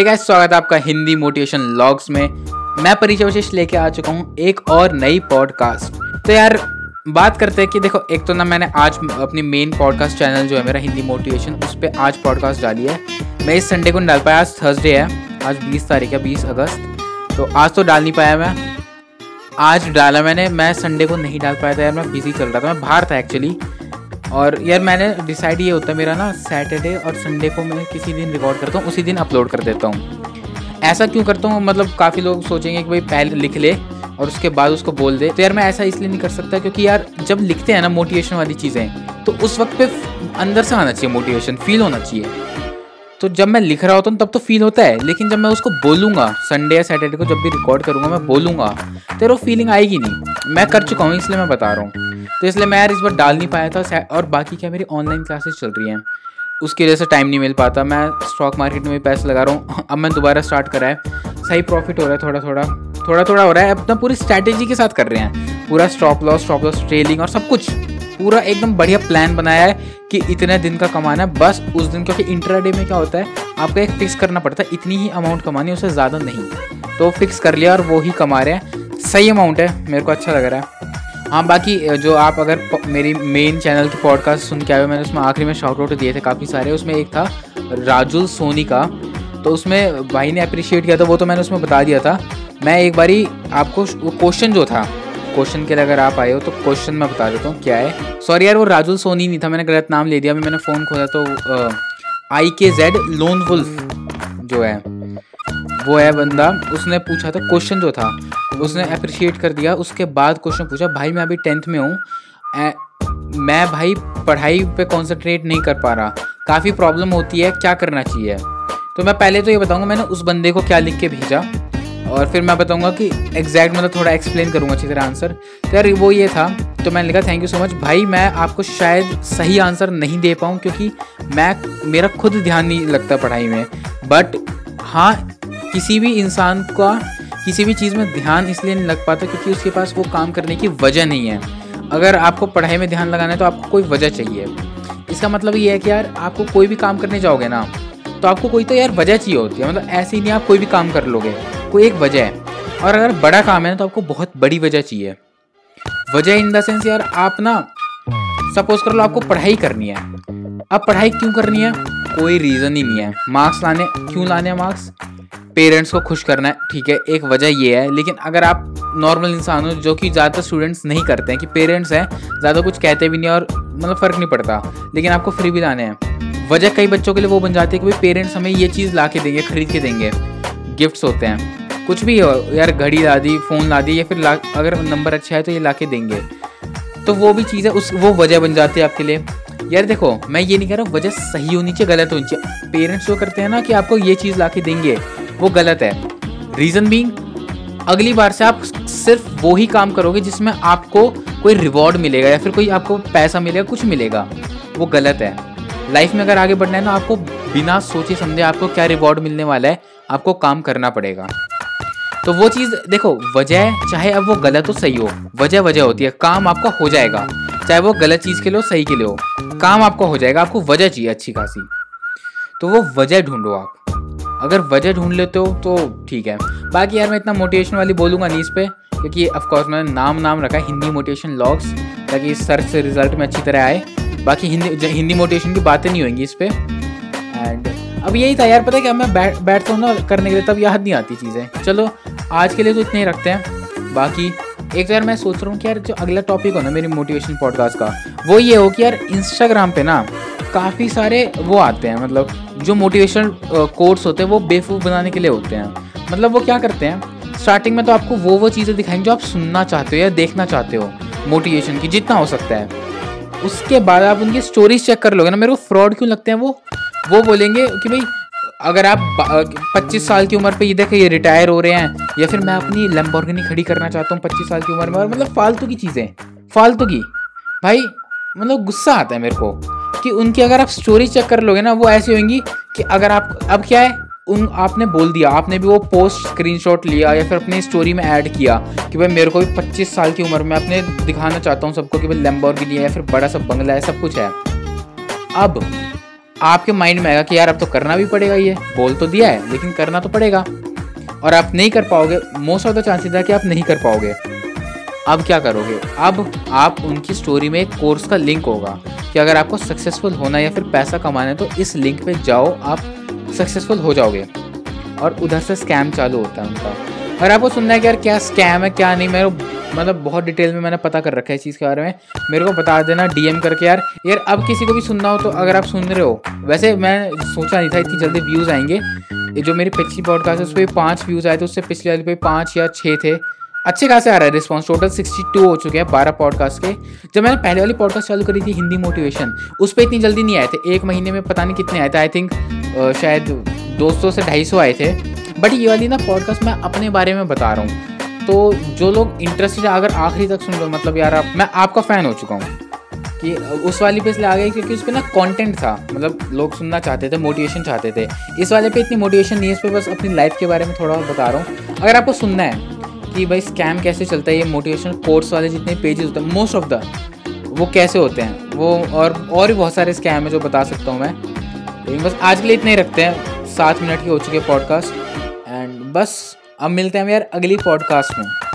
Hey guys स्वागत है आपका हिंदी मोटिवेशन लॉग्स में। मैं परिचय वशिष्ठ लेके आ चुका हूँ एक और नई पॉडकास्ट तो यार, बात करते हैं कि देखो, एक तो ना मैंने आज अपनी मेन पॉडकास्ट चैनल जो है मेरा हिंदी मोटिवेशन उस पर आज पॉडकास्ट डाली है। मैं इस संडे को नहीं डाल पाया, आज थर्सडे है, आज 20 तारीख है 20 अगस्त। तो आज तो डाल नहीं पाया मैं। आज डाला मैंने, मैं संडे को नहीं डाल पाया था यार, मैं बिज़ी चल रहा था, मैं बाहर था एक्चुअली और यार मैंने डिसाइड ये होता है मेरा ना सैटरडे और संडे को मैं किसी दिन रिकॉर्ड करता हूँ, उसी दिन अपलोड कर देता हूँ। ऐसा क्यों करता हूँ? मतलब काफ़ी लोग सोचेंगे कि भाई पहले लिख ले और उसके बाद उसको बोल दे। तो यार मैं ऐसा इसलिए नहीं कर सकता क्योंकि यार जब लिखते हैं ना मोटिवेशन वाली चीज़ें तो उस वक्त पे अंदर से आना चाहिए मोटिवेशन फील होना चाहिए। तो जब मैं लिख रहा होता हूँ, तब तो फील होता है, लेकिन जब मैं उसको बोलूँगा संडे या सैटरडे को जब भी रिकॉर्ड करूँगा, मैं बोलूँगा तो वो फीलिंग आएगी नहीं। मैं कर चुका हूँ, इसलिए मैं बता रहा हूँ। तो इसलिए मैं यार इस बार डाल नहीं पाया था और बाकी क्या मेरी ऑनलाइन क्लासेस चल रही हैं। उसकी वजह से टाइम नहीं मिल पाता। मैं स्टॉक मार्केट में भी पैसे लगा रहा हूँ। अब मैं दोबारा स्टार्ट करा है। सही प्रॉफिट हो रहा है थोड़ा थोड़ा थोड़ा थोड़ा हो रहा है। अपना पूरी स्ट्रैटेजी के साथ कर रहे हैं। पूरा stop loss stop loss trailing और सब कुछ। पूरा एकदम बढ़िया प्लान बनाया है कि इतने दिन का कमाना है। बस उस दिन क्योंकि इंटरडे में क्या होता है, आपको एक फिक्स करना पड़ता है। इतनी ही अमाउंट कमानी उससे ज़्यादा नहीं। तो फिक्स कर लिया और वो ही कमा रहे हैं। सही अमाउंट है, मेरे को अच्छा लग रहा है। हाँ बाकी जो आप अगर मेरी मेन चैनल की पॉडकास्ट सुन के आए हो, मैंने उसमें आखिरी में शॉर्ट आउट दिए थे काफ़ी सारे। उसमें एक था राजुल सोनी का। तो उसमें भाई ने अप्रिशिएट किया था, वो तो मैंने उसमें बता दिया था। मैं एक बारी आपको वो क्वेश्चन जो था क्वेश्चन के लिए अगर आप आए हो तो क्वेश्चन मैं बता देता हूँ क्या है। सॉरी यार, वो राजुल सोनी नहीं था, मैंने गलत नाम ले दिया। अभी मैंने फ़ोन खोला तो आई के जेड लोन वुल्फ जो है। वो है बंदा, उसने पूछा था क्वेश्चन जो था, उसने अप्रिशिएट कर दिया, उसके बाद क्वेश्चन पूछा, भाई, मैं अभी टेंथ में हूँ मैं भाई पढ़ाई पे कंसंट्रेट नहीं कर पा रहा, काफ़ी प्रॉब्लम होती है, क्या करना चाहिए? तो मैं पहले तो ये बताऊँगा, मैंने उस बंदे को क्या लिख के भेजा, और फिर मैं बताऊँगा कि एग्जैक्ट मतलब थोड़ा एक्सप्लेन करूँगा अच्छी तरह आंसर तो यार, वो ये था तो मैंने लिखा थैंक यू सो मच भाई, मैं आपको शायद सही आंसर नहीं दे पाऊँ, क्योंकि मैं, मेरा खुद ध्यान नहीं लगता पढ़ाई में बट हाँ किसी भी इंसान का किसी भी चीज़ में ध्यान इसलिए नहीं लग पाता क्योंकि उसके पास वो काम करने की वजह नहीं है। अगर आपको पढ़ाई में ध्यान लगाना है तो आपको कोई वजह चाहिए। इसका मतलब ये है कि यार आपको कोई भी काम करने जाओगे ना तो आपको कोई तो यार वजह चाहिए होती है। मतलब ऐसे ही नहीं आप कोई भी काम कर लोगे, कोई एक वजह है। और अगर बड़ा काम है ना तो आपको बहुत बड़ी वजह चाहिए। वजह इन द सेंस यार आप ना सपोज़ कर लो आपको पढ़ाई करनी है। अब पढ़ाई क्यों करनी है? कोई रीज़न ही नहीं है। मार्क्स लाने, क्यों लाने मार्क्स पेरेंट्स को खुश करना है, ठीक है, एक वजह ये है। लेकिन अगर आप नॉर्मल इंसान हो, जो कि ज़्यादातर स्टूडेंट्स नहीं करते हैं, कि पेरेंट्स हैं, ज़्यादा कुछ कहते भी नहीं और मतलब फ़र्क नहीं पड़ता, लेकिन आपको फ्री भी लाने हैं। वजह कई बच्चों के लिए वो बन जाती है कि भाई पेरेंट्स हमें ये चीज़ ला के देंगे, खरीद के देंगे गिफ्ट्स होते हैं। कुछ भी हो, यार घड़ी ला दी फ़ोन ला दी, या फिर ला, अगर नंबर अच्छा है तो ये ला के देंगे। तो वो भी चीज़ उस, वो वजह बन जाती है आपके लिए। यार देखो, मैं ये नहीं कह रहा वजह सही होनी चाहिए, गलत होनी चाहिए। पेरेंट्स जो करते हैं ना कि आपको ये चीज़ ला के देंगे वो गलत है। रीज़न बींग अगली बार से आप सिर्फ़ वो ही काम करोगे जिसमें आपको कोई रिवॉर्ड मिलेगा या फिर कोई आपको पैसा मिलेगा, कुछ मिलेगा। वो गलत है। लाइफ में अगर आगे बढ़ना है ना, आपको बिना सोचे समझे आपको क्या रिवॉर्ड मिलने वाला है, आपको काम करना पड़ेगा। तो वो चीज़, देखो, वजह, चाहे अब वो गलत हो, सही हो, वजह वजह होती है। काम आपका हो जाएगा। चाहे वो गलत चीज़ के लिए हो, सही के लिए हो। काम आपका हो जाएगा, आपको वजह चाहिए अच्छी खासी। तो वो वजह ढूंढो आप। अगर वजह ढूंढ लेते हो तो ठीक है। बाकी यार मैं इतना मोटिवेशन वाली बोलूँगा इस पर क्योंकि ऑफकोर्स मैंने नाम नाम रखा है, हिंदी मोटिवेशन लॉग्स ताकि सर्च से रिज़ल्ट में अच्छी तरह आए। बाकी हिंदी हिंदी मोटिवेशन की बातें नहीं होंगी इस पर एंड अब यही था यार, पता है क्या? मैं बैठ, बैठता हूँ ना करने के लिए, तब याद नहीं आती चीज़ें। चलो, आज के लिए तो इतने ही रखते हैं। बाकी एक तो यार मैं सोच रहा हूँ कि यार जो अगला टॉपिक हो ना मेरी मोटिवेशन पॉडकास्ट का, वो ये हो कि यार इंस्टाग्राम पे ना काफ़ी सारे वो आते हैं मतलब जो मोटिवेशनल कोर्स होते हैं, वो बेवकूफ़ बनाने के लिए होते हैं। मतलब वो क्या करते हैं स्टार्टिंग में तो आपको वो वो चीज़ें दिखाएँगे जो आप सुनना चाहते हो या देखना चाहते हो मोटिवेशन की, जितना हो सकता है। उसके बाद आप उनकी स्टोरीज चेक कर लोगे ना, मेरे को फ्रॉड क्यों लगते हैं वो? वो बोलेंगे कि भाई, अगर आप 25 साल की उम्र पे ये देखें, ये रिटायर हो रहे हैं, या फिर मैं अपनी लैम्बोर्गिनी खड़ी करना चाहता हूँ 25 साल की उम्र में, और मतलब फालतू की चीज़ें, फालतू की। भाई मतलब गुस्सा आता है मेरे को। कि उनकी अगर आप स्टोरी चेक कर लोगे ना, वो ऐसी होंगी कि अगर आप, अब क्या है? उन, आपने बोल दिया, आपने भी वो पोस्ट स्क्रीनशॉट लिया या फिर अपनी स्टोरी में ऐड किया कि भाई मेरे को भी 25 साल की उम्र में अपने दिखाना चाहता हूँ सबको कि भाई लैम्बोर्गिनी है या फिर बड़ा सा बंगला है, सब कुछ है। अब आपके माइंड में आएगा कि यार अब तो करना भी पड़ेगा ये, बोल तो दिया है, लेकिन करना तो पड़ेगा। और आप नहीं कर पाओगे मोस्ट ऑफ़ द चांसेस है कि आप नहीं कर पाओगे। अब क्या करोगे? अब आप उनकी स्टोरी में एक कोर्स का लिंक होगा। कि अगर आपको सक्सेसफुल होना या फिर पैसा कमाना है तो इस लिंक पे जाओ, आप सक्सेसफुल हो जाओगे। और उधर से स्कैम चालू होता है उनका। अगर आपको सुनना है कि यार क्या स्कैम है, क्या नहीं, मेरे मतलब बहुत डिटेल में मैंने पता कर रखा है इस चीज़ के बारे में। मेरे को बता देना डीएम करके यार। यार, अब किसी को भी सुनना हो तो अगर आप सुन रहे हो, वैसे मैं सोचा नहीं था इतनी जल्दी व्यूज़ आएँगे। जो मेरी पिछली पॉडकास्ट है, उस पर पाँच व्यूज़ आए थे, उससे पिछले वाले पे पाँच या छः थे। अच्छे खासे आ रहा है रिस्पॉन्स टोटल सिक्सटी टू हो चुके हैं बारह पॉडकास्ट के. जब मैंने पहले वाली पॉडकास्ट चालू करी थी, हिंदी मोटिवेशन उस पर इतनी जल्दी नहीं आए थे. एक महीने में पता नहीं कितने आए थे. आई थिंक शायद दो सौ से ढाई आए थे. बट ये वाली ना पॉडकास्ट मैं अपने बारे में बता रहा हूँ. तो जो लोग इंटरेस्टेड अगर आखिरी तक सुन लो मतलब यार आप, मैं आपका फ़ैन हो चुका हूँ. कि उस वाली पे इसलिए आ गई क्योंकि उस पर ना कंटेंट था. मतलब लोग सुनना चाहते थे मोटिवेशन चाहते थे. इस वाले पे इतनी मोटिवेशन नहीं है, इस पर बस अपनी लाइफ के बारे में थोड़ा बता रहा हूँ. अगर आपको सुनना है कि भाई स्कैम कैसे चलता है, ये मोटिवेशनल कोर्स वाले जितने पेजेस होते हैं मोस्ट ऑफ़ द वो कैसे होते हैं? वो और और भी बहुत सारे स्कैम है जो बता सकता हूँ मैं। लेकिन बस आज के लिए इतने ही रखते हैं। सात मिनट की हो चुके पॉडकास्ट एंड बस, अब मिलते हैं यार अगली पॉडकास्ट में।